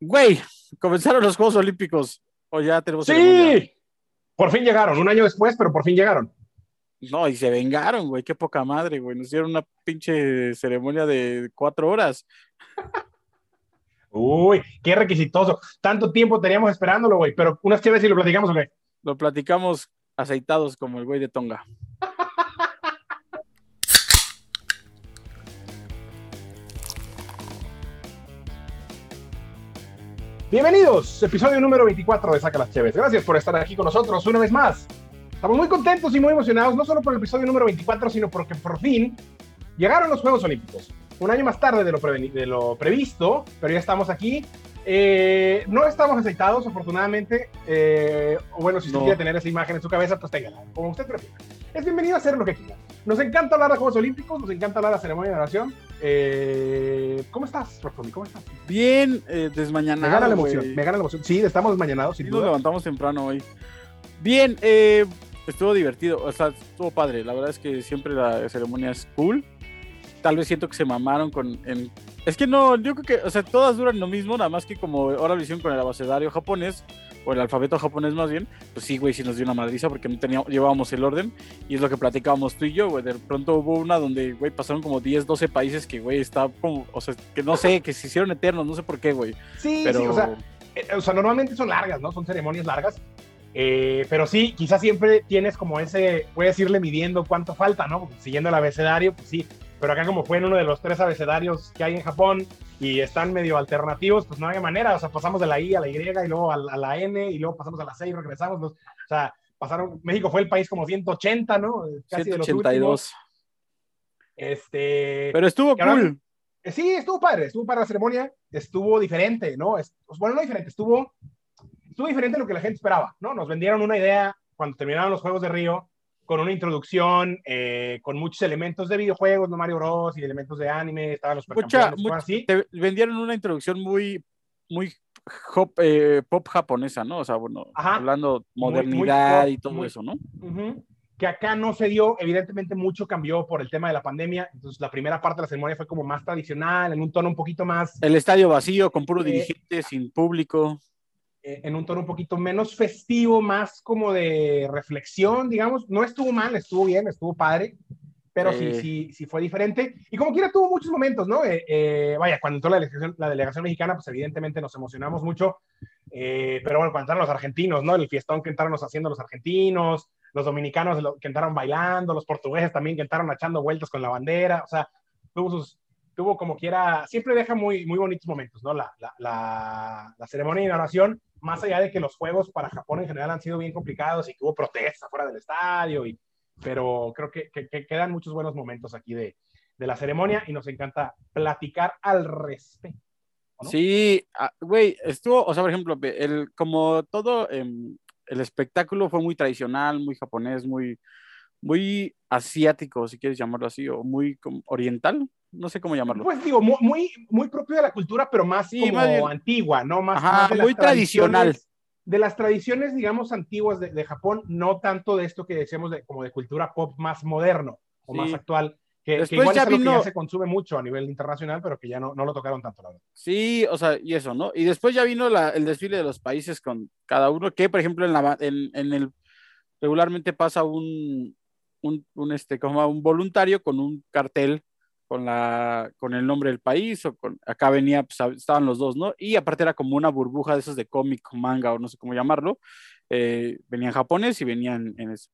Güey, comenzaron los Juegos Olímpicos. O ya tenemos. Sí, por fin llegaron, un año después, pero por fin llegaron. No, y se vengaron, güey, qué poca madre, güey. Nos dieron una pinche ceremonia de cuatro horas. Uy, qué requisitoso. Tanto tiempo teníamos esperándolo, güey, pero unas chéves y lo platicamos, güey. Lo platicamos aceitados como el güey de Tonga. Bienvenidos, episodio número 24 de Saca las Cheves. Gracias por estar aquí con nosotros una vez más. Estamos muy contentos y muy emocionados, no solo por el episodio número 24, sino porque por fin llegaron los Juegos Olímpicos. Un año más tarde de lo, de lo previsto, pero ya estamos aquí. Eh, no estamos aceitados, afortunadamente. Eh, o bueno, si usted quiere tener esa imagen en su cabeza, pues téngala, como usted prefiera. Es bienvenido a hacer lo que quiera. Nos encanta hablar de Juegos Olímpicos, nos encanta hablar de la ceremonia de oración. Eh, ¿Cómo estás, Roxoni? ¿Cómo estás? Bien, eh, desmañanado. Me gana la emoción, me gana la emoción. Sí, estamos desmañanados, sin Sí, duda. nos levantamos temprano hoy. Bien, eh, estuvo divertido, o sea, estuvo padre. La verdad es que siempre la ceremonia es cool. Tal vez siento que se mamaron con. en- Es que no, yo creo que, o sea, todas duran lo mismo, nada más que como ahora lo hicieron con el abecedario japonés, o el alfabeto japonés más bien, pues sí, güey, sí nos dio una madriza porque no teníamos, llevábamos el orden, y es lo que platicábamos tú y yo, güey. De pronto hubo una donde, güey, pasaron como 10, 12 países que, güey, está como, o sea, que no sé, que se hicieron eternos, no sé por qué, güey. Sí, Pero. sí, o sea, eh, o sea, normalmente son largas, ¿no? Son ceremonias largas. Eh, pero sí, quizás siempre tienes como ese, puedes irle midiendo cuánto falta, ¿no? Siguiendo el abecedario, pues sí. Pero acá como fue en uno de los tres abecedarios que hay en Japón y están medio alternativos, pues no hay manera. O sea, pasamos de la I a la Y y luego a la, a la N y luego pasamos a la C y regresamos. pues, o sea, pasaron, México fue el país como 180, ¿no? Casi de los 182. Este, Pero estuvo que ahora- cool. eh, Sí, estuvo padre, estuvo para la ceremonia, estuvo diferente, ¿no? Bueno, no diferente, estuvo, estuvo diferente a lo que la gente esperaba, ¿no? Nos vendieron una idea cuando terminaron los Juegos de Río, con una introducción, eh, con muchos elementos de videojuegos, ¿no? Mario Bros. y elementos de anime, estaban los Mucha, mucha- así. te vendieron una introducción muy, muy hop- eh, pop japonesa, ¿no? O sea, bueno, Ajá. hablando Muy- muy modernidad pop, y todo muy- eso, ¿no? Ujú. Que acá no se dio, evidentemente mucho cambió por el tema de la pandemia, entonces la primera parte de la ceremonia fue como más tradicional, en un tono un poquito más El estadio vacío, con puro Eh, dirigente, sin público. Eh, en un tono un poquito menos festivo, más como de reflexión, digamos. No estuvo mal, estuvo bien, estuvo padre, pero sí, Eh. sí, sí fue diferente. Y como quiera, tuvo muchos momentos, ¿no? Eh, eh, vaya, cuando entró la delegación, la delegación mexicana, pues evidentemente nos emocionamos mucho. Eh, pero bueno, cuando entraron los argentinos, ¿no? El fiestón que entraron haciendo los argentinos, los dominicanos que entraron bailando, los portugueses también que entraron echando vueltas con la bandera, o sea, tuvo sus, tuvo como quiera, siempre deja muy, muy bonitos momentos, ¿no? La, la, la, la ceremonia de inauguración, más allá de que los juegos para Japón en general han sido bien complicados y que hubo protestas fuera del estadio, y, pero creo que, que, que quedan muchos buenos momentos aquí de, de la ceremonia y nos encanta platicar al respecto. ¿no? Sí, ah, güey, estuvo, o sea, por ejemplo, el, como todo em, el espectáculo fue muy tradicional, muy japonés, muy, muy asiático, si quieres llamarlo así, o muy oriental, no sé cómo llamarlo. Pues digo, muy, muy, muy propio de la cultura, pero más Sí, como más antigua, ¿no? Más, Ajá, más de las muy tradicional. De las tradiciones, digamos, antiguas de, de Japón, no tanto de esto que decíamos de, como de cultura pop más moderno o Sí. más actual, que, que Después igual ya es algo que vino- ya se consume mucho a nivel internacional, pero que ya no, no lo tocaron tanto, la verdad. Sí, o sea, y eso, ¿no? Y después ya vino la- el desfile de los países con cada uno, que por ejemplo en, la, en, en el regularmente pasa un, un, un, este, como un voluntario con un cartel con la con el nombre del país o con acá venía pues, estaban los dos no y aparte era como una burbuja de esos de cómic manga o no sé cómo llamarlo eh, venían japonés y venían en eso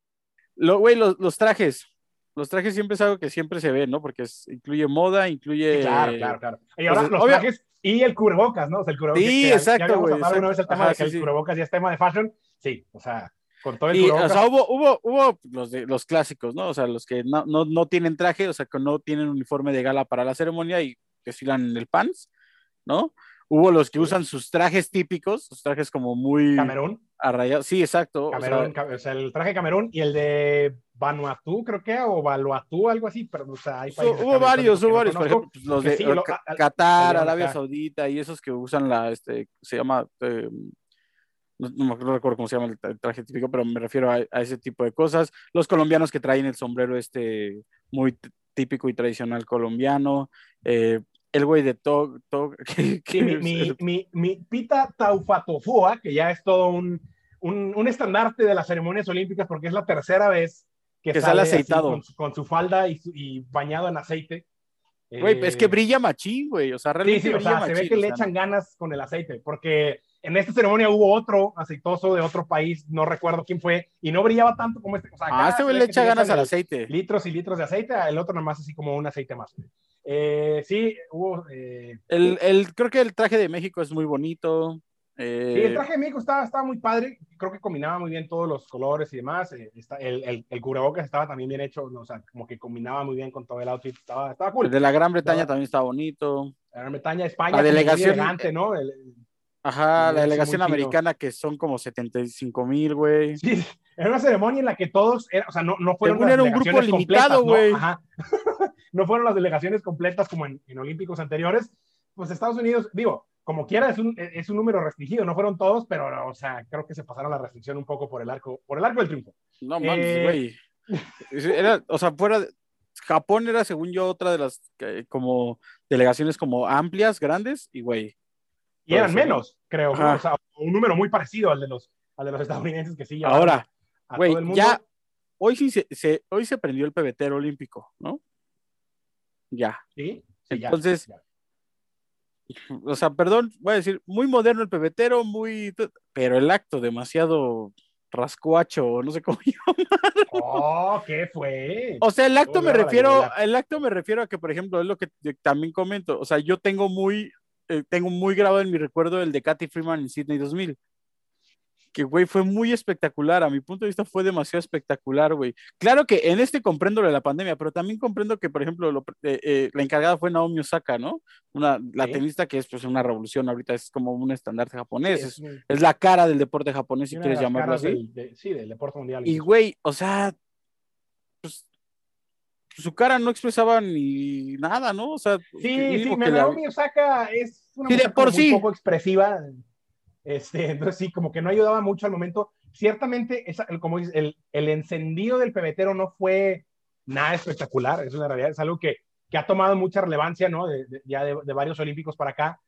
lo güey los, los trajes los trajes siempre es algo que siempre se ve no porque es- incluye moda incluye claro, claro, claro. Y ahora pues, los obvio- trajes y el cubrebocas, ¿no? O sea, el cubrebocas. Sí, que ya- exacto, Ya habíamos güey, hablado una vez el exacto. tema Ajá, de que sí, el sí. cubrebocas ya es tema de fashion. Sí, o sea, con todo el Y, o sea, hubo, hubo, hubo los, de, los clásicos, ¿no? O sea, los que no, no, no tienen traje, o sea, que no tienen uniforme de gala para la ceremonia y desfilan en el pants, ¿no? Hubo los que usan sus trajes típicos, sus trajes como muy Camerún. arrayados. Sí, exacto. o sea, Camerún, ca- o sea, el traje Camerún y el de Vanuatu, creo que, o Vanuatu, algo así, pero o sea, hay países hubo varios, hubo no varios, por conozco, ejemplo, los de sí, lo- Qatar, salieron Arabia acá. Saudita y esos que usan la, este, se llama, eh, no, no me acuerdo- no recuerdo cómo se llama el, tra- el traje típico, pero me refiero a, a ese tipo de cosas. Los colombianos que traen el sombrero este muy típico y tradicional colombiano. eh, el güey de todo. To, mi, mi, mi, Pita Taufatofua, que ya es todo un, un, un, estandarte de las ceremonias olímpicas, porque es la tercera vez que, sale, aceitado. Con, su falda y, y, bañado en aceite. Güey, es que eh, brilla machín, güey. O sea, realmente. Sí, sí, o sea, se ve que le echan ganas con el aceite, porque en esta ceremonia hubo otro aceitoso de otro país, no recuerdo quién fue, y no brillaba tanto como este. O sea, ah, este le echa ganas al aceite. Litros y litros de aceite, el otro nada más así como un aceite más. Eh, sí, hubo. Eh, el, el, creo que el traje de México es muy bonito. Eh, sí, el traje de México estaba, estaba muy padre, creo que combinaba muy bien todos los colores y demás. Eh, el, el, el, cubrebocas estaba también bien hecho, o sea, como que combinaba muy bien con todo el outfit, estaba, estaba cool. El de la Gran Bretaña también estaba bonito. La Gran Bretaña, España, la delegación elegante, ¿no? Ajá, la delegación americana que son como 75 mil, güey. Sí, era una ceremonia en la que todos, o sea, no, no fueron las era un grupo limitado, güey. ¿no? Ajá. no fueron las delegaciones completas como en, en, Olímpicos anteriores. Pues Estados Unidos, digo, como quiera, es un, es un número restringido, no fueron todos, pero, o sea, creo que se pasaron la restricción un poco por el arco, por el arco del triunfo. No mames, eh, güey. Era, o sea, fuera, Japón era, según yo, otra de las como delegaciones como amplias, grandes, y güey, y eran menos, creo. O sea, un número muy parecido al de los, al de los estadounidenses que sí. Ahora, güey, ya, hoy sí se, hoy se prendió el pebetero olímpico, ¿no? Ya. Sí. Entonces, o sea, perdón, voy a decir, muy moderno el pebetero, muy, pero el acto demasiado rascuacho, no sé cómo llamar. Oh, ¿qué fue? O sea, el acto me refiero, el acto me refiero a que, por ejemplo, es lo que también comento, o sea, yo tengo muy, eh, tengo muy grabado en mi recuerdo el de Katy Freeman en Sydney 2000. Que, güey, fue muy espectacular. A mi punto de vista fue demasiado espectacular, güey. Claro que en este comprendo lo de la pandemia, pero también comprendo que, por ejemplo, eh, eh, la encargada fue Naomi Osaka, ¿no? Una, la tenista que es pues una revolución ahorita, es como un estandarte japonés. es, la cara del deporte japonés, si quieres llamarlo así. sí, del deporte mundial. Y, güey, o sea, pues su cara no expresaba ni nada, ¿no? O sea, sí, sí, Naomi Osaka es una sí, por muy poco expresiva. Este, entonces sí, como que no ayudaba mucho al momento. Ciertamente, esa, como dices, el, el, encendido del pebetero no fue nada espectacular, es una realidad, es algo que, que ha tomado mucha relevancia, ¿no? De, de, ya de, de, varios olímpicos para acá.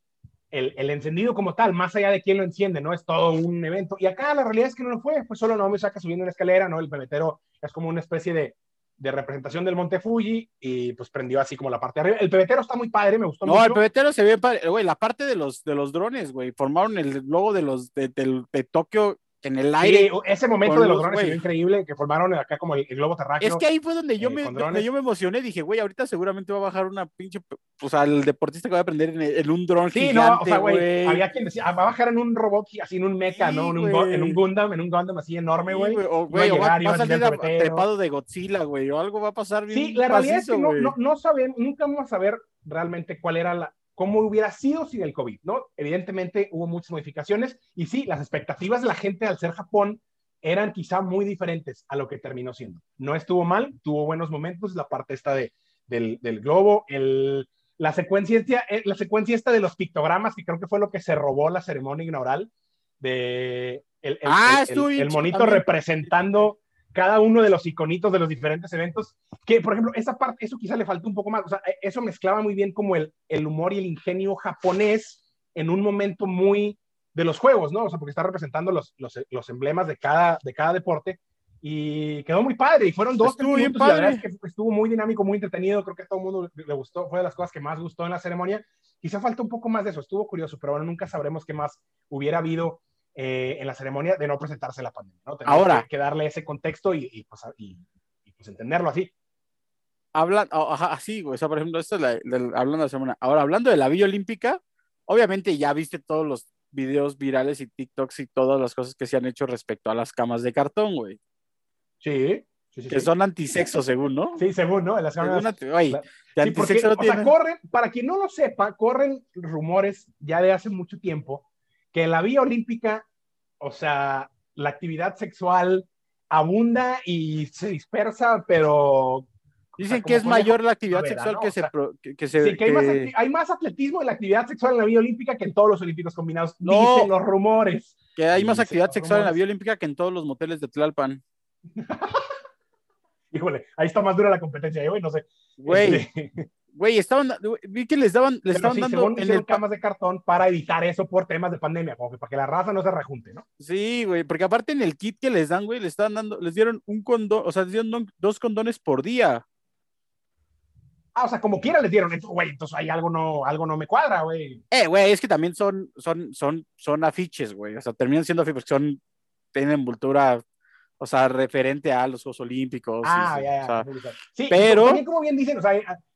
El, el, encendido como tal, más allá de quién lo enciende, ¿no? Es todo un evento. Y acá la realidad es que no lo fue, fue solo Naomi Osaka subiendo una escalera, ¿no? El pebetero es como una especie de, de representación del Monte Fuji y pues prendió así como la parte de arriba. El pebetero está muy padre, me gustó no, mucho. No, el pebetero se ve padre, güey, la parte de los, de los drones, güey, formaron el logo de los de, de, de Tokio en el aire. Sí, ese momento de los, drones fue increíble, que formaron acá como el, el, globo terráqueo. Es que ahí fue donde yo, eh, me, donde yo me emocioné, dije, güey, ahorita seguramente va a bajar una pinche, o sea, el deportista que va a aprender en, en un dron sí, gigante, no, o sea, güey, había quien decía, ah, va a bajar en un robot, así en un mecha, sí, ¿no? En un, en un, Gundam, en un Gundam así enorme, güey. Sí, o, güey, o va, va, a salir a, trepado de Godzilla, güey, o algo va a pasar bien Sí, la realidad es que no, no, no sabemos, nunca vamos a saber realmente cuál era la, cómo hubiera sido sin el COVID, ¿no? Evidentemente hubo muchas modificaciones y sí, las expectativas de la gente al ser Japón eran quizá muy diferentes a lo que terminó siendo. No estuvo mal, tuvo buenos momentos, la parte esta de, del, del globo, el, la, secuencia, eh, la secuencia esta de los pictogramas, que creo que fue lo que se robó la ceremonia inaugural, de el, el, ah, el, el monito representando cada uno de los iconitos de los diferentes eventos, que por ejemplo, esa parte, eso quizá le faltó un poco más, o sea, eso mezclaba muy bien como el, el humor y el ingenio japonés en un momento muy de los juegos, ¿no? O sea, porque está representando los, los, los, emblemas de cada, de cada deporte. Y quedó muy padre. Y fueron dos estuvo bien padre. La verdad es que estuvo muy dinámico, muy entretenido. Creo que a todo el mundo le gustó. Fue de las cosas que más gustó en la ceremonia. Quizá falta un poco más de eso. Estuvo curioso, pero bueno, nunca sabremos qué más hubiera habido eh, en la ceremonia de no presentarse la pandemia, ¿no? Tenemos Ahora. Que, que, darle ese contexto y, y, pues, y, y pues, entenderlo así. Hablan, así, o sea, por ejemplo, esto es la, de, hablando de la ceremonia. Ahora, hablando de la Villa Olímpica, obviamente ya viste todos los videos virales y TikToks y todas las cosas que se han hecho respecto a las camas de cartón, güey. Sí. Sí, sí, que sí. son antisexo, según, ¿no? Sí, según, ¿no? Las camas, según, oye, la, sí, antisexo porque, no o sea, corren, para quien no lo sepa, corren rumores ya de hace mucho tiempo que en la vía olímpica, o sea, la actividad sexual abunda y se dispersa, pero Dicen o sea, que es mayor la actividad vera, sexual ¿no? que, o sea, se, que, que, se. Sí, que hay, Más, hay, más, atletismo en la actividad sexual en la vía olímpica que en todos los olímpicos combinados. No, dicen los rumores. Que hay más actividad sexual rumores. en la vía olímpica que en todos los moteles de Tlalpan. Híjole, ahí está más dura la competencia, güey, no sé. Güey. Este... güey, estaban, vi que les daban, les estaban dando en el camas de cartón para evitar eso por temas de pandemia, como que para que la raza no se rejunte, ¿no? Sí, güey, porque aparte en el kit que les dan, güey, les estaban dando, les dieron un condón, o sea, les dieron dos condones por día. Ah, o sea, como quiera les dieron, güey, entonces hay algo no, algo no me cuadra, güey. Eh, güey, es que también son, son, son, son afiches, güey, o sea, terminan siendo afiches porque son, tienen envoltura o sea, referente a los Juegos Olímpicos. Ah, ya, ya. sí, pero... También como bien dicen, o sea,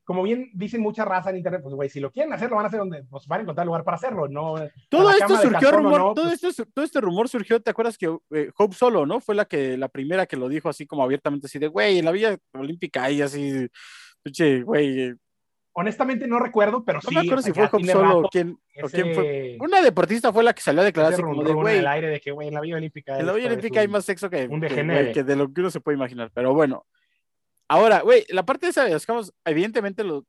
como bien dicen mucha raza en internet, pues, güey, si lo quieren hacer, lo van a hacer donde, pues van a encontrar lugar para hacerlo, ¿no? Todo esto surgió rumor, todo, pues esto, todo este rumor surgió, ¿te acuerdas que eh, Hope Solo, ¿no? Fue la que, la primera que lo dijo así como abiertamente, así de, güey, en la Villa Olímpica hay así, güey, honestamente no recuerdo, pero sí. No me acuerdo si fue Hope Solo o quién, fue. Una deportista fue la que salió a declarar así como de, güey. En el aire de que, güey, en la Villa Olímpica. En la Villa Olímpica hay más sexo que, que, de lo que uno se puede imaginar. Pero bueno, ahora, güey, la parte de esa, digamos, evidentemente los,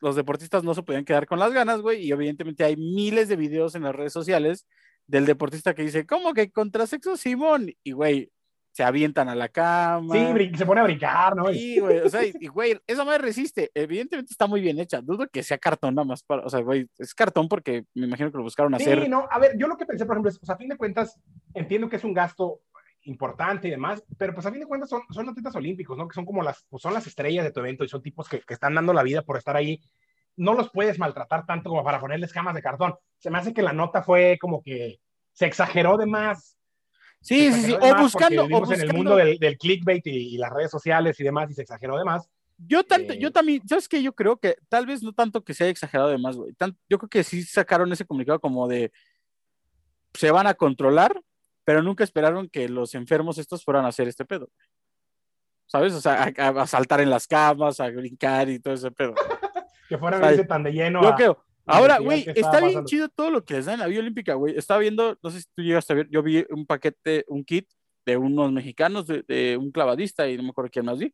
los deportistas no se podían quedar con las ganas, güey, y evidentemente hay miles de videos en las redes sociales del deportista que dice, ¿cómo que contra sexo Simón? Y, güey, se avientan a la cama. Sí, se pone a brincar, ¿no? Sí, güey, o sea, y, güey, esa madre resiste. Evidentemente está muy bien hecha. Dudo que sea cartón nada más para, o sea, güey, es cartón porque me imagino que lo buscaron hacer. Sí, no, a ver, yo lo que pensé, por ejemplo, es, o sea, a fin de cuentas, entiendo que es un gasto importante y demás, pero pues a fin de cuentas son, son atletas olímpicos, ¿no? Que son como las, pues son las estrellas de tu evento y son tipos que, que están dando la vida por estar ahí no los puedes maltratar tanto como para ponerles camas de cartón. Se me hace que la nota fue como que se exageró de más. Sí, sí, sí, o buscando. O en el mundo del, del clickbait y, las redes sociales y demás y se exageró de más. Yo, tanto, yo eh, también, ¿sabes qué? Yo creo que tal vez no tanto que se haya exagerado de más, güey. Yo creo que sí sacaron ese comunicado como de se van a controlar, pero nunca esperaron que los enfermos estos fueran a hacer este pedo. ¿Sabes? O sea, a saltar en las camas, a brincar y todo ese pedo. que fuera a tan de lleno. Yo creo. Ahora, güey, está bien chido todo lo que les dan en la Vía Olímpica, güey. Estaba viendo, no sé si tú llegaste a ver, yo vi un paquete, un kit de unos mexicanos, de, un clavadista y no me acuerdo quién más vi.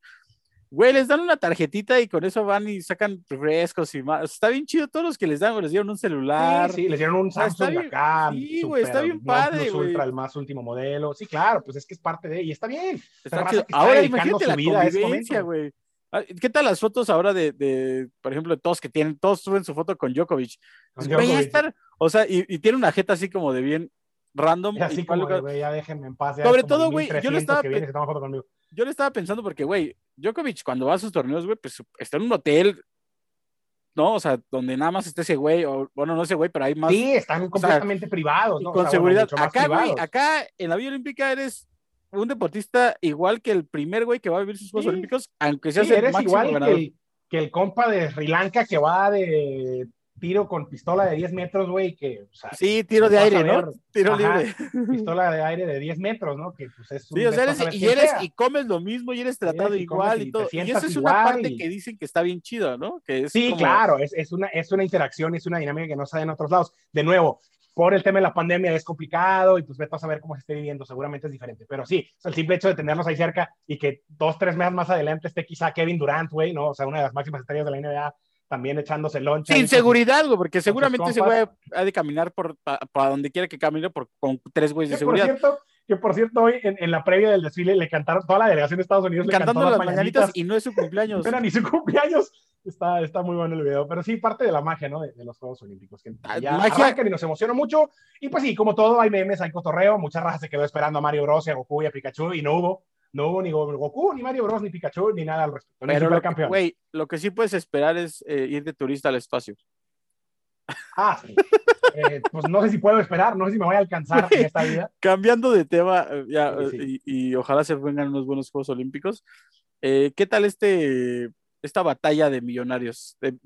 Güey, les dan una tarjetita y con eso van y sacan refrescos y más. Está bien chido todos los que les dan, güey. Les dieron un celular. Sí, les dieron un Samsung acá. Sí, güey, está bien padre, güey. Ultra, el más último modelo. Sí, claro, pues es que es parte de, y está bien. Está chido. Ahora imagínate la convivencia, güey. Ah, ¿Qué tal las fotos ahora de, de, por ejemplo, de todos que tienen, todos suben su foto con Djokovic? Con Estar, o sea, y, y, tiene una jeta así como de bien random. Así como ya déjenme en paz. Sobre todo, güey, yo le estaba, yo le estaba pensando porque, güey, Djokovic cuando va a sus torneos, güey, pues está en un hotel, ¿no? O sea, donde nada más está ese güey, o bueno, no ese güey, pero hay más. Sí, están completamente privados, ¿no? Con seguridad. acá, güey, acá en la Vía Olímpica eres un deportista igual que el primer güey que va a vivir sus Juegos Olímpicos, aunque sea sí, eres igual Que, el, que el compa de Sri Lanka que va de tiro con pistola de 10 metros, güey, que... O sea, sí, tiro de aire, ¿no? Tiro libre. Pistola de aire de 10 metros, ¿no? Que pues es sí, o sea, eres, y, eres, y comes lo mismo y eres tratado igual y, todo. Y esa es una parte que dicen que está bien chida, ¿no? Que es sí, claro, es, es, una, es una interacción, es una dinámica que no se da en otros lados. De nuevo, por el tema de la pandemia es complicado y pues vete a saber cómo se esté viviendo, seguramente es diferente. Pero sí, el simple hecho de tenerlos ahí cerca y que dos, tres meses más adelante esté quizá Kevin Durant, güey, ¿no? O sea, una de las máximas estrellas de la NBA también echándose loncha. Sin seguridad, güey, porque seguramente ese güey ha de caminar por para donde quiera que camine por, con tres güeyes de seguridad. Por cierto, que por cierto, hoy en, en, la previa del desfile le cantaron, toda la delegación de Estados Unidos cantando las, mañanitas, y no es su cumpleaños. Era ni su cumpleaños. Está, está muy bueno el video, pero sí, parte de la magia, ¿no? De, los Juegos Olímpicos. Que ah, ya magia. que nos emociona mucho. Y pues sí, como todo, hay memes, hay cotorreo. Mucha raza se quedó esperando a Mario Bros, a Goku y a Pikachu y no hubo. No hubo ni Goku, ni Mario Bros, ni Pikachu, ni nada al respecto. Pero lo, campeón. Wey, lo que sí puedes esperar es eh, ir de turista al espacio. Ah, sí. Eh, pues no sé si puedo esperar, no sé si me voy a alcanzar en esta vida. Cambiando de tema, eh, ya, Y, y, ojalá se vengan unos buenos Juegos Olímpicos. ¿Qué tal este esta batalla de millonarios, de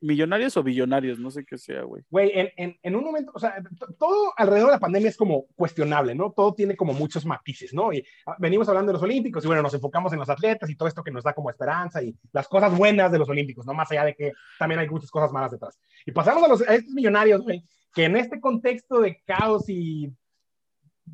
millonarios o billonarios, no sé qué sea, güey. Güey, en, en, un momento, o sea, todo alrededor de la pandemia es como cuestionable, ¿no? Todo tiene como muchos matices, ¿no? Y ah, venimos hablando de los Olímpicos y bueno, nos enfocamos en los atletas y todo esto que nos da como esperanza y las cosas buenas de los Olímpicos, ¿no? Más allá de que también hay muchas cosas malas detrás. Y pasamos a, los, a estos millonarios, güey, que en este contexto de caos y,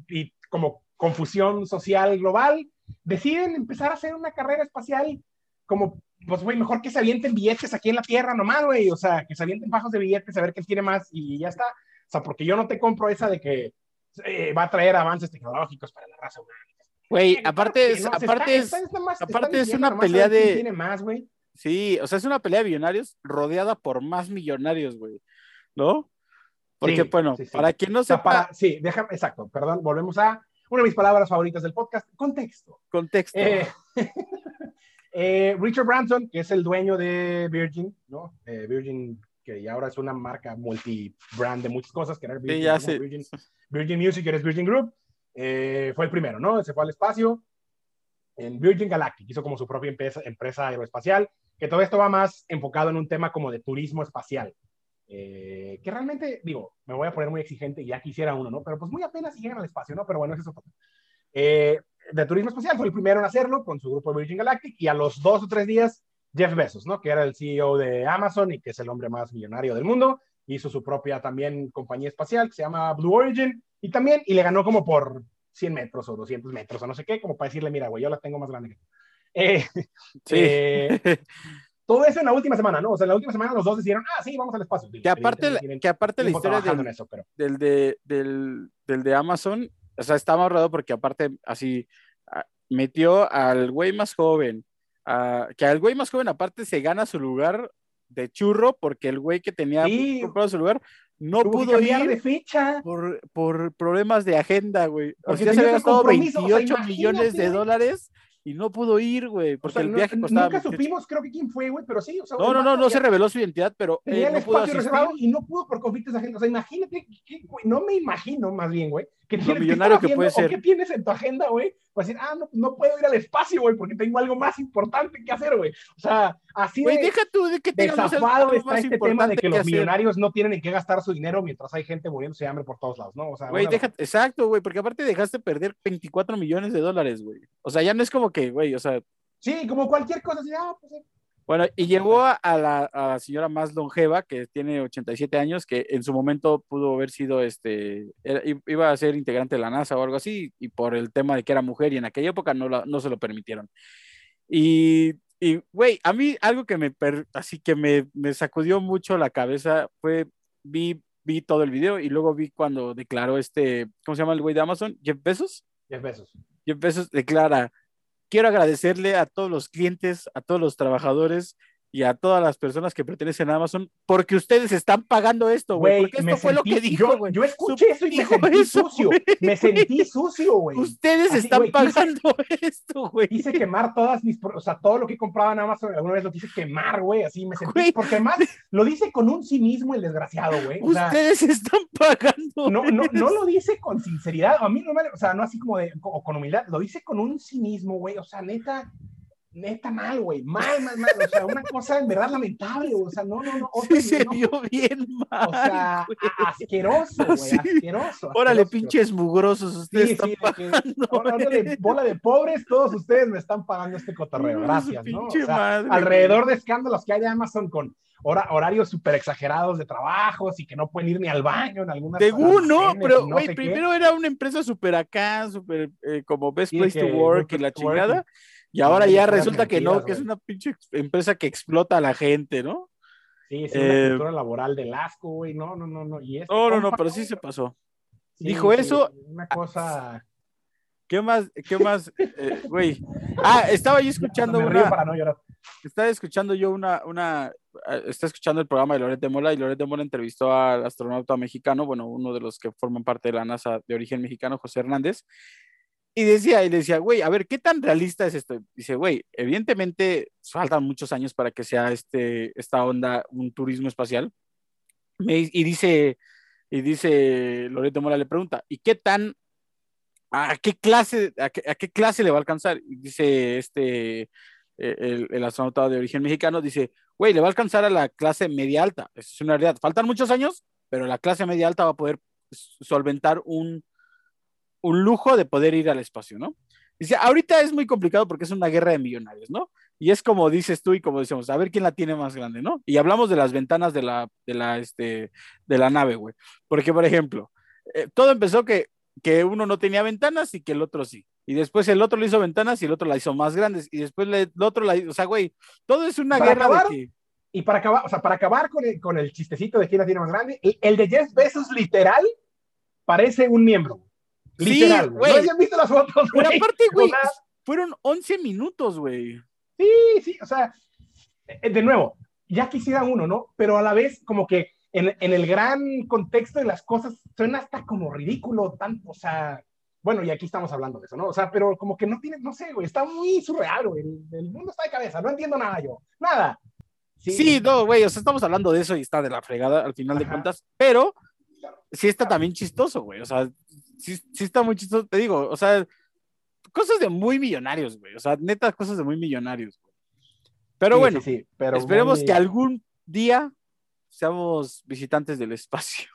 y como confusión social global, deciden empezar a hacer una carrera espacial como, pues, güey, mejor que se avienten billetes aquí en la tierra nomás, güey, o sea, que se avienten bajos de billetes, a ver quién tiene más y ya está. O sea, porque yo no te compro esa de que eh, va a traer avances tecnológicos para la raza humana. Güey, aparte es, aparte es, aparte es una pelea de... Tiene más, güey. Sí, o sea, es una pelea de millonarios rodeada por más millonarios, güey. ¿No? Porque, bueno, para quien no sepa. sí, déjame, exacto, perdón, volvemos a una de mis palabras favoritas del podcast, contexto. Contexto. Eh, eh, Richard Branson, que es el dueño de Virgin, ¿no? Eh, Virgin, que ahora es una marca multi-brand de muchas cosas, que era Virgin, Virgin, Music, que eres Virgin Group, fue el primero, ¿no? Se fue al espacio en Virgin Galactic, hizo como su propia empresa, empresa aeroespacial, que todo esto va más enfocado en un tema como de turismo espacial. que realmente, digo, me voy a poner muy exigente y ya quisiera uno, ¿no? Pero pues muy apenas llegan al espacio, ¿no? Pero bueno, eso es otro. Eh, de turismo espacial, fue el primero en hacerlo con su grupo Virgin Galactic y a los dos o tres días Jeff Bezos, ¿no? Que era el CEO de Amazon y que es el hombre más millonario del mundo, hizo su propia también compañía espacial que se llama Blue Origin y también, y le ganó como por 100 metros o 200 metros o no sé qué, como para decirle, mira, güey, yo la tengo más grande que tú. Eh, sí. Eh, todo eso en la última semana, ¿no? O sea, en la última semana los dos decidieron, ah, sí, vamos al espacio. Que aparte, que aparte la historia del, del, de, del, del de Amazon o sea, estaba ahorrado porque aparte así ah, metió al güey más joven, que al güey más joven aparte se gana su lugar de churro porque el güey que tenía comprado su lugar no pudo ir de ficha. Por, por problemas de agenda, güey. O sea, se había gastado 28 millones de dólares y no pudo ir, güey, porque el viaje costaba. Nunca supimos, creo que quién fue, güey, pero sí. O sea, no, no, no, no se reveló su identidad, pero. Tenía el espacio reservado y no pudo por conflictos de agenda. O sea, imagínate, güey, no me imagino más bien, güey, que Lo millonario que puede ser. ¿Qué tienes en tu agenda, güey? Para decir, ah, no, no puedo ir al espacio, güey, porque tengo algo más importante que hacer, güey. O sea, así güey, deja tú de que tengas desafado está este tema de que, los millonarios no tienen en qué gastar su dinero mientras hay gente muriéndose de hambre por todos lados, ¿no? O sea, güey, deja, exacto, güey, porque aparte dejaste perder 24 millones de dólares, güey. O sea, ya no es como que, güey, o sea. Sí, como cualquier cosa, así, ah, pues sí. Bueno, y llegó a la, señora más longeva, que tiene 87 años, que en su momento pudo haber sido, este, iba a ser integrante de la NASA o algo así, y por el tema de que era mujer y en aquella época no, no se lo permitieron. Y, güey, a mí algo que me, así que me, me, sacudió mucho la cabeza fue, vi, vi todo el video y luego vi cuando declaró este, ¿cómo se llama el güey de Amazon? Jeff Bezos. Jeff Bezos. Jeff Bezos declara, quiero agradecerle a todos los clientes, a todos los trabajadores y a todas las personas que pertenecen a Amazon, porque ustedes están pagando esto, güey. Porque esto fue lo que dijo, güey. Yo, escuché eso y me sentí sucio. Me sentí sucio, güey. Ustedes están pagando esto, güey. Quise quemar todas mis, o sea, todo lo que compraba en Amazon, alguna vez lo quise quemar, güey, así me sentí, porque además lo dice con un cinismo el desgraciado, güey. ustedes están pagando. No, no, no lo dice con sinceridad, a mí no me, o sea, no así como de, o con humildad, lo dice con un cinismo, güey, o sea, neta, neta mal, güey, mal, mal, mal, o sea, una cosa en verdad lamentable, o sea, no, no, no. Sí, se vio bien mal. O sea, asqueroso, güey, asqueroso, Órale, pinches mugrosos, ustedes están pagando. Órale, bola de pobres, todos ustedes me están pagando este cotorreo, gracias, ¿no? O sea, alrededor de escándalos que hay de Amazon con horarios súper exagerados de trabajos y que no pueden ir ni al baño en algunas Según, no, pero, güey, primero era una empresa súper acá, súper eh, como Best Place to Work y la chingada. Y ahora ya resulta que no, que es una pinche empresa que explota a la gente, ¿no? Sí, es una eh, cultura laboral del asco, güey. No, no, no, no. Y este no, no, no, pero sí se pasó. Dijo eso. Una cosa. ¿Qué más? ¿Qué más? Eh, güey. ah, estaba yo escuchando una. Para no llorar. Estaba escuchando yo una, una, eh, está escuchando el programa de Loret de Mola y Loret de Mola entrevistó al astronauta mexicano, bueno, uno de los que forman parte de la NASA de origen mexicano, José Hernández, y decía, y decía, güey, a ver, ¿qué tan realista es esto? Dice, güey, evidentemente faltan muchos años para que sea este, esta onda un turismo espacial. y dice, y dice Loreto Mora le pregunta, ¿y qué tan, a qué clase, a qué, clase le va a alcanzar? Y dice este, e, el, astronauta de origen mexicano, dice, güey, le va a alcanzar a la clase media alta. es una realidad. Faltan muchos años, pero la clase media alta va a poder solventar un un lujo de poder ir al espacio, ¿no? Dice, ahorita es muy complicado porque es una guerra de millonarios, ¿no? Y es como dices tú y como decimos, a ver quién la tiene más grande, ¿no? Y hablamos de las ventanas de la, de la, este, de la nave, güey. Porque, por ejemplo, eh, todo empezó que, que uno no tenía ventanas y que el otro sí. Y después el otro le hizo ventanas y el otro la hizo más grandes. Y después el otro la hizo, o sea, güey, todo es una guerra de que... Y para acabar, o sea, para acabar con el, con el chistecito de quién la tiene más grande, el de Jeff Bezos literal parece un miembro. Literal, güey. No hayan visto las fotos, güey. Pero aparte, güey, fueron 11 minutos, güey. Sí, sí, o sea, eh, de nuevo, ya quisiera uno, ¿no? Pero a la vez, como que en, en, el gran contexto de las cosas, suena hasta como ridículo, tanto, o sea, bueno, y aquí estamos hablando de eso, ¿no? O sea, pero como que no tiene, no sé, güey, está muy surreal, güey, el, mundo está de cabeza, no entiendo nada yo, nada. Sí, no, güey, o sea, estamos hablando de eso y está de la fregada al final de cuentas, pero sí está también chistoso, güey, o sea, sí, sí está muy chistoso, te digo, o sea, cosas de muy millonarios, güey, o sea, neta, cosas de muy millonarios, güey. Pero bueno, sí, pero esperemos que algún día seamos visitantes del espacio.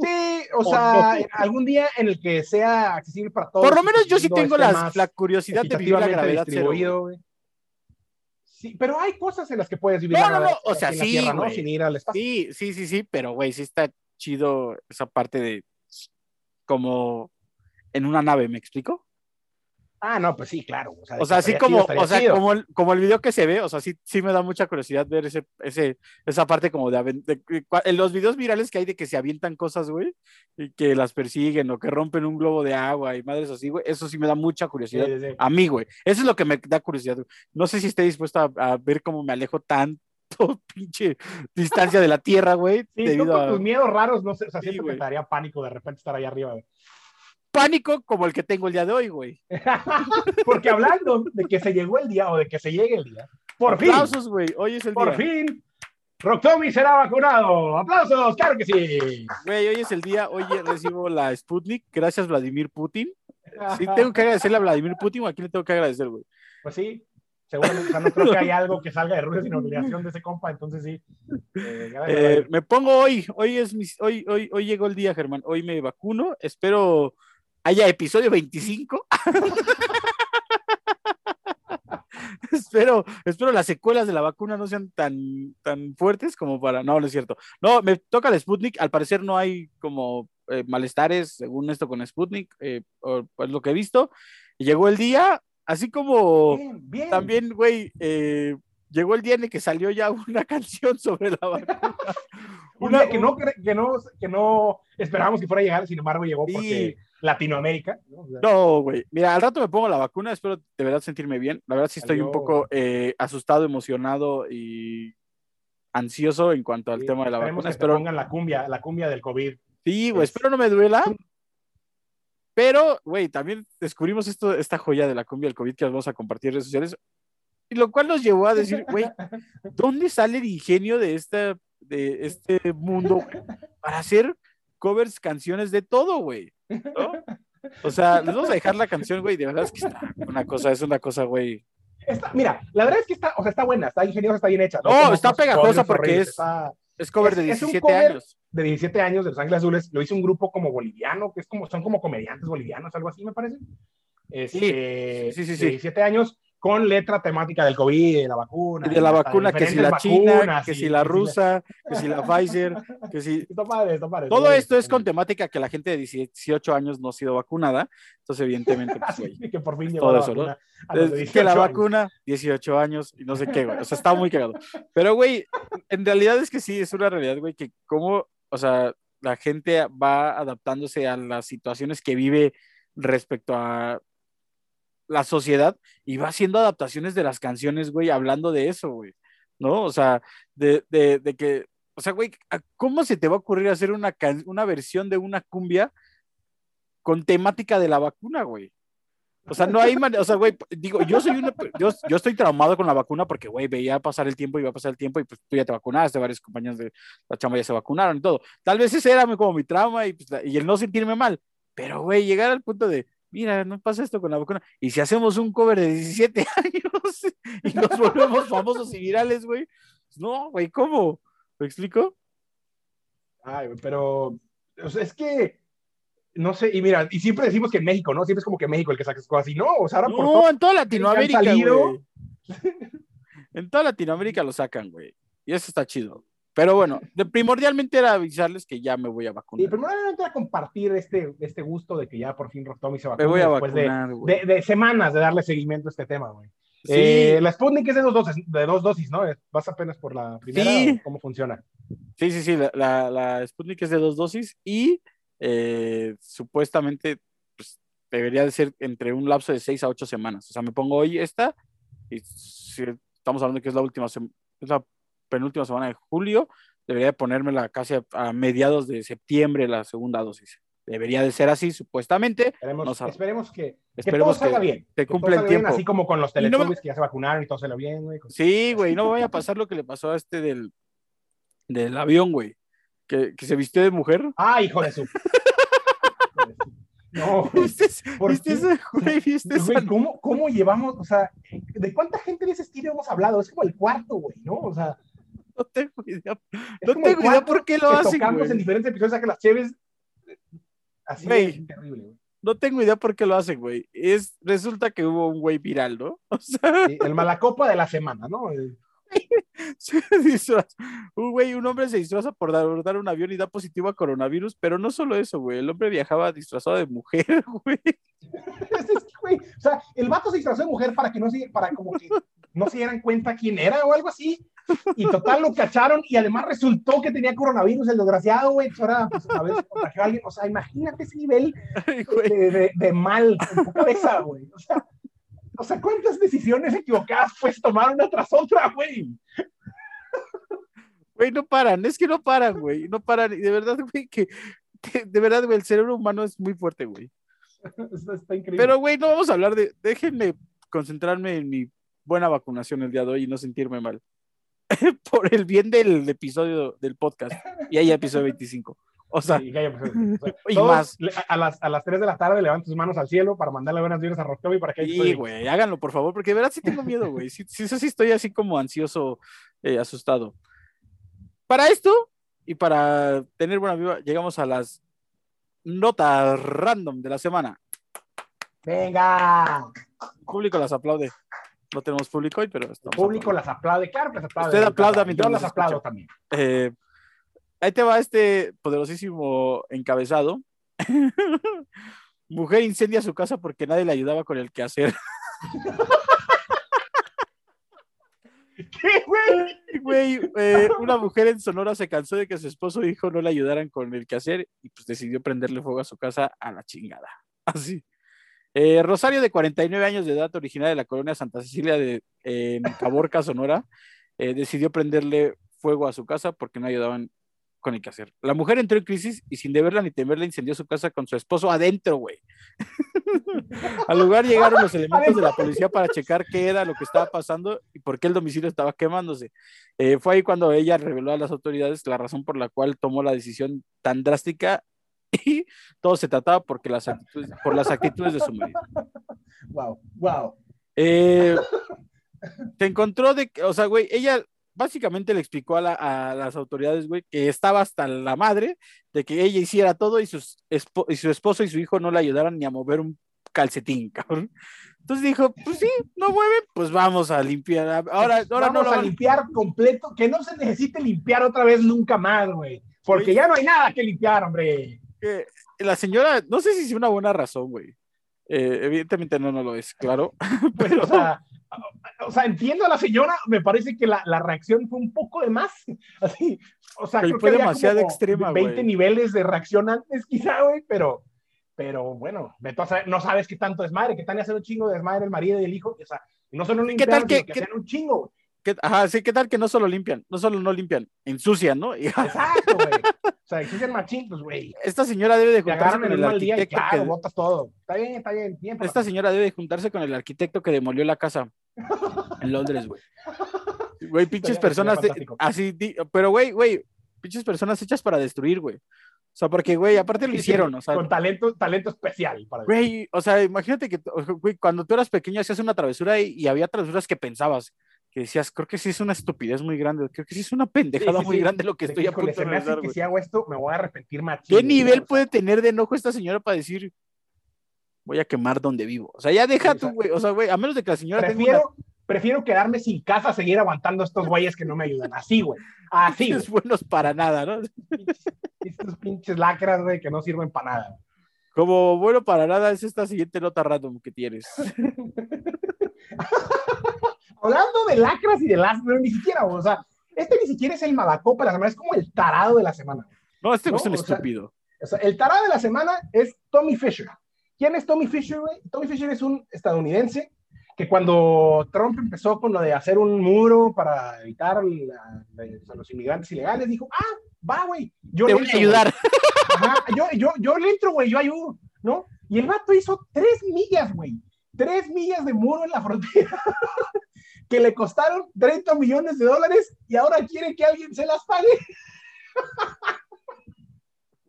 Sí, o, sea, algún día en el que sea accesible para todos. Por lo menos yo sí tengo la, la, curiosidad de vivir la gravedad cero. Sí, pero hay cosas en las que puedes vivir. No, no, no, o sea, sí, tierra, ¿no? Sin ir al espacio. Sí, sí, sí, sí, pero güey, sí está chido esa parte de como en una nave, ¿me explico? Ah, no, pues sí, claro. O sea, o sea así como, o sea, como, el, como el video que se ve, o sea, sí, sí me da mucha curiosidad ver ese, ese, esa parte como de, en los videos virales que hay de que se avientan cosas, güey, y que las persiguen o que rompen un globo de agua y madres así, güey, eso sí me da mucha curiosidad a mí, güey. Eso es lo que me da curiosidad. No sé si esté dispuesto a, ver cómo me alejo tanto pinche distancia de la Tierra, güey. Sí, debido con tus miedos raros, no sé, o sea, sí, me daría pánico de repente estar ahí arriba, güey pánico como el que tengo el día de hoy, güey. Porque hablando de que se llegó el día o de que se llegue el día, por Aplausos, güey. Hoy es el por día. Por fin, Rock Tommy será vacunado. ¡Aplausos! ¡Claro que sí! Güey, hoy es el día. Hoy recibo la Sputnik. Gracias, Vladimir Putin. Sí, tengo que agradecerle a Vladimir Putin. ¿O a quién le tengo que agradecer, güey? Pues sí, seguramente no creo que haya algo que salga de Rusia sin obligación de ese compa, entonces sí. Eh, eh, me pongo hoy, hoy es mi, hoy, hoy, hoy llegó el día, Germán, hoy me vacuno, espero haya episodio 25. espero, espero las secuelas de la vacuna no sean tan, tan fuertes como para. No, no es cierto. No, me toca el Sputnik. Al parecer no hay como eh, malestares, según esto con Sputnik, eh, pues lo que he visto. llegó el día, así como también, güey, eh, llegó el día en el que salió ya una canción sobre la vacuna. una, que, no, que, no, que no esperábamos que fuera a llegar, sin embargo llegó porque Latinoamérica. No, güey. Mira, al rato me pongo la vacuna, espero de verdad sentirme bien. La verdad sí estoy un poco eh, asustado, emocionado y ansioso en cuanto al tema de la vacuna. Que espero pongan la cumbia, la cumbia del COVID. Sí, güey, espero no me duela. Pero, güey, también descubrimos esto, esta joya de la cumbia del COVID que vamos a compartir en redes sociales. Y lo cual nos llevó a decir, güey, ¿dónde sale el ingenio de, esta, de este mundo para hacer covers, canciones de todo, güey? O sea, les vamos a dejar la canción, güey. De verdad es que está una cosa, es una cosa, güey. mira, la verdad es que está, o sea, está buena, está ingeniosa, está bien hecha. No, está pegajosa porque es, es cover de 17 años. De 17 años de Los Ángeles Azules. Lo hizo un grupo como boliviano, que es como, son como comediantes bolivianos, algo así, me parece. sí, sí, sí, sí. 17 años con letra temática del COVID, de la vacuna. Y de la vacuna, que si la china, que si la rusa, que si la Pfizer, que si... Está padre, está padre. Todo esto es con temática que la gente de 18 años no ha sido vacunada, entonces evidentemente, pues, güey, que por fin llegó la vacuna Que la vacuna, 18 años, y no sé qué, güey, o sea, está muy cagado. Pero, güey, en realidad es que sí, es una realidad, güey, que como, o sea, la gente va adaptándose a las situaciones que vive respecto a la sociedad y va haciendo adaptaciones de las canciones, güey, hablando de eso, güey, ¿no? O sea, de, de, de que, o sea, güey, ¿cómo se te va a ocurrir hacer una, una versión de una cumbia con temática de la vacuna, güey? O sea, no hay manera, o sea, güey, digo, yo soy una, yo, yo estoy traumado con la vacuna porque, güey, veía pasar el tiempo, iba a pasar el tiempo y pues tú ya te vacunaste, varios compañeros de la chamba ya se vacunaron y todo. Tal vez ese era como mi trauma y, pues, y el no sentirme mal, pero, güey, llegar al punto de, mira, no pasa esto con la vacuna. Y si hacemos un cover de 17 años y nos volvemos famosos y virales, güey, no, güey, ¿cómo? ¿Me explico? Ay, pero es que, no sé, y mira, y siempre decimos que en México, ¿no? Siempre es como que México el que saca cosas así, no, o sea, ahora por No, en toda Latinoamérica, güey. en toda Latinoamérica lo sacan, güey. Y eso está chido. Pero bueno, primordialmente era avisarles que ya me voy a vacunar. Y primordialmente era compartir este, este gusto de que ya por fin Rock Tommy se vacunó. Me voy a vacunar, de, de, semanas de darle seguimiento a este tema, güey. Sí. Eh, la Sputnik es de dos, dosis, de dos dosis, ¿no? ¿Vas apenas por la primera? Sí. ¿Cómo funciona? Sí, sí, sí. La, la, Sputnik es de dos dosis y eh, supuestamente pues, debería de ser entre un lapso de seis a ocho semanas. O sea, me pongo hoy esta y si estamos hablando que es la última es la penúltima semana de julio, debería de ponérmela casi a, a mediados de septiembre la segunda dosis. Debería de ser así, supuestamente. Esperemos, No esperemos que, que Esperemos todo salga que bien. te cumpla el salga bien, tiempo. así como con los Y no me- teletubbies que ya se vacunaron y todo se lo bien, güey. Sí, güey, no vaya a pasar lo que le pasó a este del, del avión, güey, que, que se vistió de mujer. Ah, hijo de su. No, güey. ¿Viste, ¿Por ¿viste ese, güey? ¿Viste esa Güey, ¿cómo, ¿Cómo llevamos? O sea, ¿de cuánta gente de ese estilo hemos hablado? Es como el cuarto, güey, ¿no? O sea, No tengo idea. No tengo idea por qué lo hacen, tocamos güey. en diferentes episodios, a que las cheves. Así Güey. es terrible, güey. No tengo idea por qué lo hacen, güey. Es, resulta que hubo un güey viral, ¿no? O sea, Sí, el malacopa de la semana, ¿no? El- se disfraza- un güey, un hombre se disfraza por dar, por dar un avión y da positivo a coronavirus, pero no solo eso, güey. El hombre viajaba disfrazado de mujer, güey. Es que, güey, o sea, el vato se disfrazó de mujer para que no se, para como que no se dieran cuenta quién era o algo así. Y total lo cacharon y además resultó que tenía coronavirus el desgraciado, güey. Ahora, pues, a ver si contagió a alguien. O sea, imagínate ese nivel Ay, de, de- de mal en tu cabeza, güey. O sea, o sea, ¿cuántas decisiones equivocadas pues tomar una tras otra, güey? Güey, no paran, es que no paran, güey, no paran. Y de verdad, güey, que, que de verdad, güey, el cerebro humano es muy fuerte, güey. Esto está increíble. Pero, güey, no vamos a hablar de. Déjenme concentrarme en mi buena vacunación el día de hoy y no sentirme mal. Por el bien del episodio del podcast. Y ahí episodio 25. O sea, Sí, pues, o sea, Y más. A las, a las 3 de la tarde levanta tus manos al cielo para mandarle buenas vibras a Roscovi para que sí, güey, háganlo, por favor, porque de verdad sí tengo miedo, güey. Sí, sí, sí estoy así como ansioso, eh, asustado. Para esto y para tener buena viva, llegamos a las notas random de la semana. Venga. El público las aplaude. No tenemos público hoy, pero El público las aplaude, claro que las aplaude. Usted aplauda Yo mientras las nos aplaudo escucha. también. Eh, ahí te va este poderosísimo encabezado. Mujer incendia su casa porque nadie le ayudaba con el quehacer. ¿Qué, güey? Güey, eh, una mujer en Sonora se cansó de que su esposo e hijo no le ayudaran con el quehacer y pues decidió prenderle fuego a su casa a la chingada. Así. Eh, Rosario, de 49 años de edad, originaria de la colonia Santa Cecilia de en Caborca, Sonora, eh, decidió prenderle fuego a su casa porque no ayudaban con el quehacer. La mujer entró en crisis y sin deberla ni temerla incendió su casa con su esposo adentro, güey. Al lugar llegaron los elementos de la policía para checar qué era lo que estaba pasando y por qué el domicilio estaba quemándose. Eh, fue ahí cuando ella reveló a las autoridades la razón por la cual tomó la decisión tan drástica y todo se trataba porque las actitudes, por las actitudes de su marido. Wow, wow. Eh, te encontró de que, o sea, güey, ella básicamente le explicó a, la- a las autoridades, güey, que estaba hasta la madre de que ella hiciera todo y, sus y su esposo y su hijo no le ayudaran ni a mover un calcetín, cabrón. Entonces dijo, pues sí, no mueven, pues vamos a limpiar. Ahora, ahora no Vamos lo a van- limpiar completo, que no se necesite limpiar otra vez nunca más, güey. Porque Güey. ya no hay nada que limpiar, hombre. eh, la señora, no sé si es una buena razón, güey. Eh, evidentemente no, no lo es, claro. Pero, O sea, o sea, entiendo a la señora, me parece que la, la reacción fue un poco de más. Así, o sea, Pero creo fue que había demasiado como extrema, 20 güey. niveles de reacción antes, quizá, güey, pero, pero bueno, saber, no sabes qué tanto desmadre, que están haciendo un chingo de desmadre el marido y el hijo, o sea, no solo un ¿Qué tal limpiaron, que- que hacían un chingo. ¿qué- ajá, sí, ¿qué tal que no solo limpian? No solo no limpian, ensucian, ¿no? Exacto, güey. Sea, existen machín, pues, güey. esta señora debe de juntarse con el día arquitecto claro, que, botas todo. Está bien, está bien, bien. para- esta señora debe de juntarse con el arquitecto que demolió la casa en Londres, güey. Güey, pinches personas, de- así, pero güey, güey, pinches personas hechas para destruir, güey. O sea, porque, güey, aparte lo hicieron, o sea, Con talento, talento especial. Para güey, o sea, imagínate que, güey, cuando tú eras pequeño hacías una travesura y, y había travesuras que pensabas, que decías, creo que sí es una estupidez muy grande, creo que sí es una pendejada Sí, sí, muy sí. grande lo que estoy que, a híjole, punto de me hace realizar, que si hago esto, me voy a arrepentir machín. ¿Qué nivel puede tener de enojo esta señora para decir, voy a quemar donde vivo? O sea, ya deja tú, güey, o sea, güey, a menos de que la señora tenga una Prefiero, prefiero quedarme sin casa seguir aguantando a estos güeyes que no me ayudan. Así, güey. Así, es buenos para nada, ¿no? Estos pinches lacras, güey, que no sirven para nada. Como bueno para nada es esta siguiente nota random que tienes. Hablando de lacras y de las, pero ni siquiera, o sea, este ni siquiera es el malacopa de la semana, es como el tarado de la semana. No, este No, es o sea, estúpido. O sea, el tarado de la semana es Tommy Fisher. ¿Quién es Tommy Fisher, güey? Tommy Fisher es un estadounidense que cuando Trump empezó con lo de hacer un muro para evitar la- la- a los inmigrantes ilegales, dijo, ah, va, güey, yo Te le voy a ayudar. Ajá, yo, yo, yo le entro, güey, yo ayudo, ¿no? Y el vato hizo tres millas, güey, tres millas de muro en la frontera, que le costaron 30 millones de dólares y ahora quiere que alguien se las pague.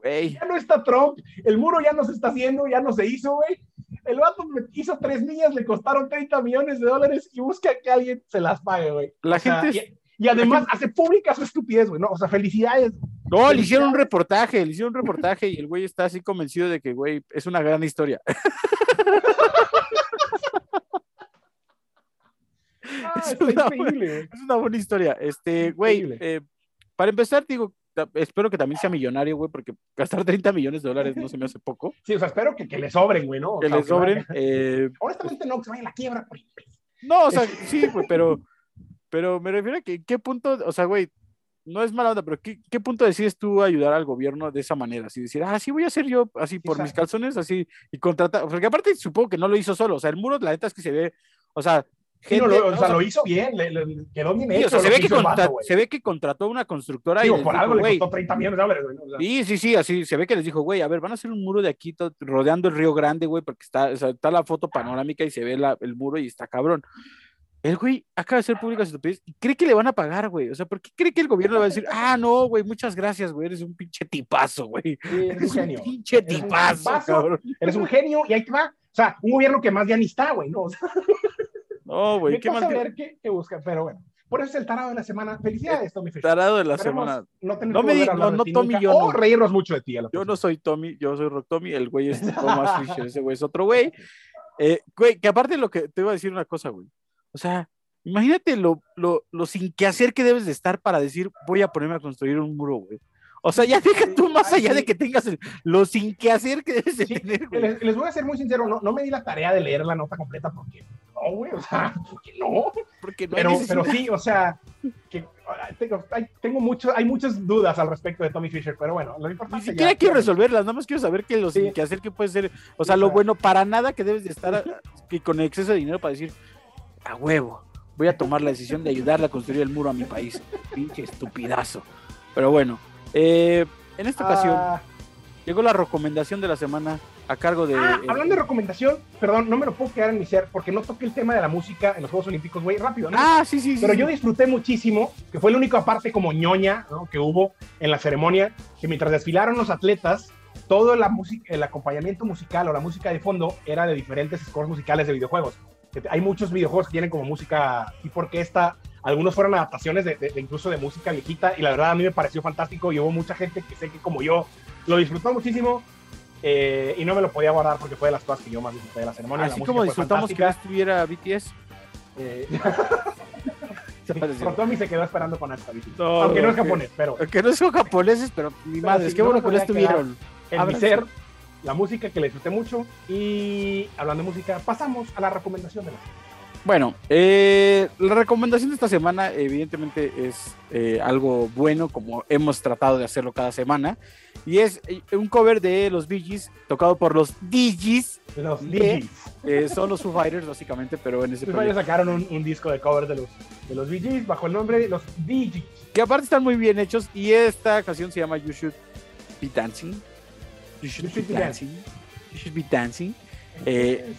Güey. Ya no está Trump, el muro ya no se está haciendo, ya no se hizo, güey. El vato hizo tres millas, le costaron 30 millones de dólares y busca que alguien se las pague, güey. La O sea, gente es- y, y además hace pública su estupidez, güey, ¿no? O sea, felicidades. No, le hicieron un reportaje, le hicieron un reportaje y el güey está así convencido de que, güey, es una gran historia. Ah, Es una increíble, güey. Es una buena historia. Este, güey, eh, para empezar, digo, espero que también sea millonario, güey, porque gastar 30 millones de dólares no se me hace poco. Sí, o sea, espero que, que le sobren, güey, ¿no? O Que le sobren. vaya- eh, Honestamente, no, que se vaya a la quiebra imbécil. no, o sea, sí, güey, pero, pero me refiero a que, ¿en ¿qué punto, o sea, güey, no es mala onda, pero ¿qué, qué punto decides tú ayudar al gobierno de esa manera? Así decir, ah, sí voy a hacer yo así por mis Exacto. calzones, así, y contratar, porque aparte supongo que no lo hizo solo, o sea, el muro, la neta es que se ve, o sea, No, gente- lo- o o sea, lo hizo bien, le, le- quedó bien hecho. o sea, se ve, que contra- vato, se ve que contrató una constructora Digo, y por dijo, algo le güey, costó 30 millones de dólares, güey. sea, Sí, sí, sí, así se ve que les dijo, güey, a ver, van a hacer un muro de aquí todo- rodeando el Río Grande, güey, porque está, está la foto panorámica y se ve la- el muro y está cabrón. El güey acaba de hacer pública su y cree que le van a pagar, güey. O sea, ¿por qué cree que el gobierno le va a decir, ah, no, güey, muchas gracias, güey, eres un pinche tipazo, güey? sí, eres un Eres un genio. pinche Eres un tipazo, tipazo. cabrón. Eres un genio y ahí te va. O sea, un gobierno que más ya ni está, güey, ¿no? O sea, No, güey, qué mal saber qué, qué busca, pero bueno. Por eso es el tarado de la semana. Felicidades, Tommy Fisher. tarado de la Esperemos semana. No, tener No me volver di- a hablar no, no, Tommy, yo o no. reírnos mucho de ti. a la Yo no soy Tommy, yo soy Rock Tommy, el güey es Thomas Fisher, ese güey es otro güey. Eh, güey, que aparte lo que te iba a decir una cosa, güey. O sea, imagínate lo, lo, lo sin que hacer que debes de estar para decir, voy a ponerme a construir un muro, güey. O sea, ya deja tú más allá de que tengas lo sin que hacer que debes de Sí, tener, güey. les, les voy a ser muy sincero, no, no me di la tarea de leer la nota completa porque no, güey, o sea, porque no. Porque no Pero, pero sí, o sea, que, ay, tengo, hay, tengo mucho, hay muchas dudas al respecto de Tommy Fisher, pero bueno, lo Ni importante siquiera ya- quiero resolverlas, nada más quiero saber que lo Sí. sin que hacer que puede ser, o sea, Sí, lo claro. bueno para nada que debes de estar y con exceso de dinero para decir, a huevo, voy a tomar la decisión de ayudarle a construir el muro a mi país. Pinche estupidazo. Pero bueno, eh, en esta ocasión Ah, llegó la recomendación de la semana a cargo de... ah, eh, hablando de recomendación, perdón, no me lo puedo quedar en mi ser porque no toqué el tema de la música en los Juegos Olímpicos, güey, rápido. ¿no? ah, sí, sí, sí. Pero sí. yo disfruté muchísimo, que fue la única parte como ñoña ¿no? que hubo en la ceremonia, que mientras desfilaron los atletas, todo la música, el acompañamiento musical o la música de fondo era de diferentes scores musicales de videojuegos. Hay muchos videojuegos que tienen como música tipo orquesta, algunos fueron adaptaciones de, de- de incluso de música viejita, y la verdad a mí me pareció fantástico y hubo mucha gente que sé que como yo lo disfrutó muchísimo. eh, y no me lo podía guardar porque fue de las cosas que yo más disfruté de la ceremonia. la Así música como disfrutamos que estuviera BTS. Eh, se. Rotomi se quedó esperando con esta visita. No, Aunque no es que- japonés, pero Que no son japoneses, pero mi Pero madre, es que no bueno que no estuvieron. en mi ser, la música que le disfruté mucho. Y hablando de música, pasamos a la recomendación de la semana. Bueno, eh, la recomendación de esta semana evidentemente es eh, algo bueno, como hemos tratado de hacerlo cada semana, y es eh, un cover de los Bee Gees, tocado por los DJs, Los. DJs. eh, son los Foo Fighters básicamente, pero en ese proyecto. sacaron un, un disco de cover de los, de los bajo el nombre de los DJs. que aparte están muy bien hechos, y esta canción se llama You Should Be Dancing. You Should, You should be be dancing. You Should Be Dancing. Eh,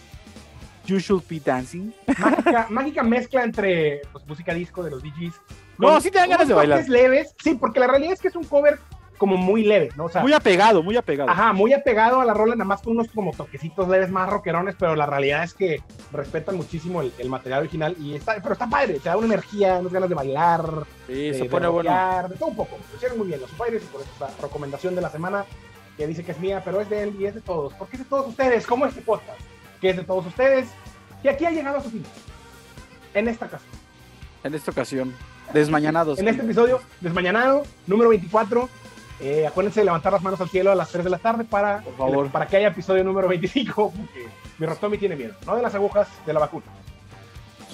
You Should Be Dancing. mágica, mágica mezcla entre pues, música disco de los DJs. No, sí te dan ganas de bailar. leves. Sí, porque la realidad es que es un cover como muy leve, ¿no? O sea, Muy apegado, muy apegado. Ajá, muy apegado a la rola, nada más con unos como toquecitos leves más rockerones, pero la realidad es que respetan muchísimo el, el material original y está, pero está padre, te da una energía, unas ganas de bailar, Sí, de, se de pone bueno. rockear, de todo un poco. Lo hicieron muy bien los Fighters y por eso esta recomendación de la semana que dice que es mía, pero es de él y es de todos. Porque es de todos ustedes, como este podcast, que es de todos ustedes y aquí ha llegado a su fin. En esta casa. En esta ocasión, desmañanados. En este episodio, desmañanado, número 24. Eh, acuérdense de levantar las manos al cielo a las 3 de la tarde para, Por favor. para que haya episodio número 25, porque mi Rotomi tiene miedo, no de las agujas, de la vacuna.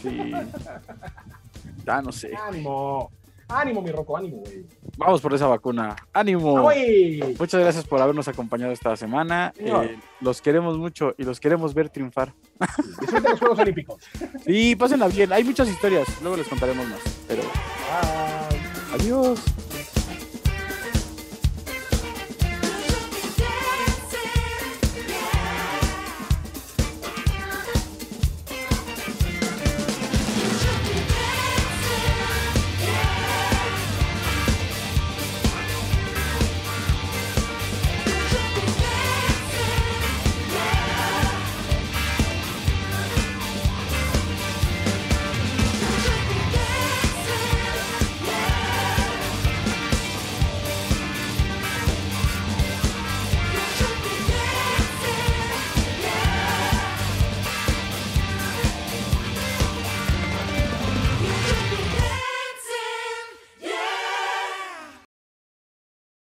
Sí. Ah, no sé. Ánimo. Ánimo, mi roco, ánimo, güey. Vamos por esa vacuna. ¡Ánimo! ¡Ah, güey! Muchas gracias por habernos acompañado esta semana. Eh, los queremos mucho y los queremos ver triunfar. Disfruten los Juegos Olímpicos. Y pásenla bien. Hay muchas historias. Luego les contaremos más. Pero Bye. adiós.